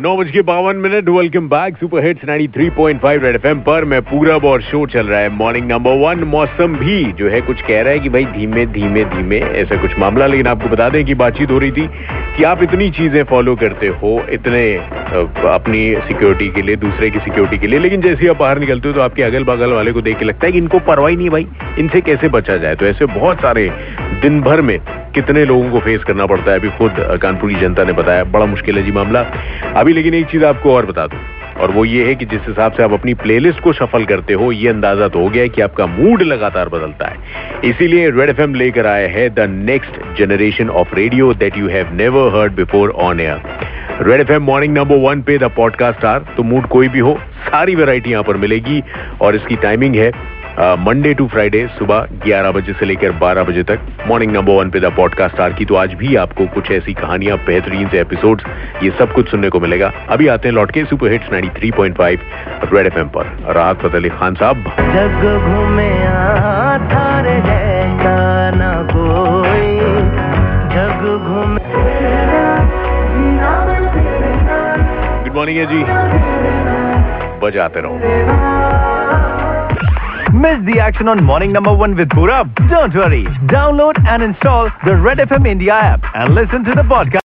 नौ बज के बावन minute welcome back super hits 93.5 red FM पर। मैं पूरब और शो चल रहा है। मॉर्निंग नंबर वन मौसम भी जो है कुछ कह रहा है कि भाई धीमे धीमे धीमे, ऐसा कुछ मामला, लेकिन आपको बता दें कि बातचीत हो रही थी। कि आप इतनी चीज़ें फॉलो करते हो, इतने अपनी सिक्योरिटी के लिए, दूसरे की सिक्योरिटी के लिए, लेकिन जैसे ही आप बाहर निकलते हो तो आपके अगल बगल वाले को देख के लगता है कि इनको परवाही नहीं भाई, इनसे कैसे बचा जाए? तो ऐसे बहुत सारे दिन भर में कितने लोगों को फेस करना पड़ता है। अभी खुद कानपुर की जनता ने बताया, बड़ा मुश्किल है जी मामला। अभी लेकिन एक चीज़ आपको और बता दूँ। और वो ये है कि जिस हिसाब से आप अपनी प्लेलिस्ट को सफल करते हो, ये अंदाज़ा तो हो गया है कि आपका मूड लगातार बदलता है। इसीलिए रेड एफएम लेकर आया है the next generation of radio that you have never heard before on air red FM morning number one पे द पॉडकास्ट आर तो मूड कोई भी हो, सारी वेरायटी यहाँ पर मिलेगी। और इसकी टाइमिंग है मंडे टू फ्राइडे सुबह 11 बजे से लेकर 12 बजे तक मॉर्निंग नंबर वन पे द पॉडकास्ट आर की। तो आज भी आपको कुछ ऐसी कहानियाँ बेहतरीन से एपिसोड ये सब कुछ सुनने को मिलेगा। अभी आते हैं लौट के सुपर हिट्स 93.5 रेड एफएम पर। राहत फतेह अली खान साहब। घूमे जग घूमे गुड मॉर्निंग है जी बजाते रहो। Miss the action on Morning Number 1 with Purab? Don't worry. Download and install the Red FM India app and listen to the podcast.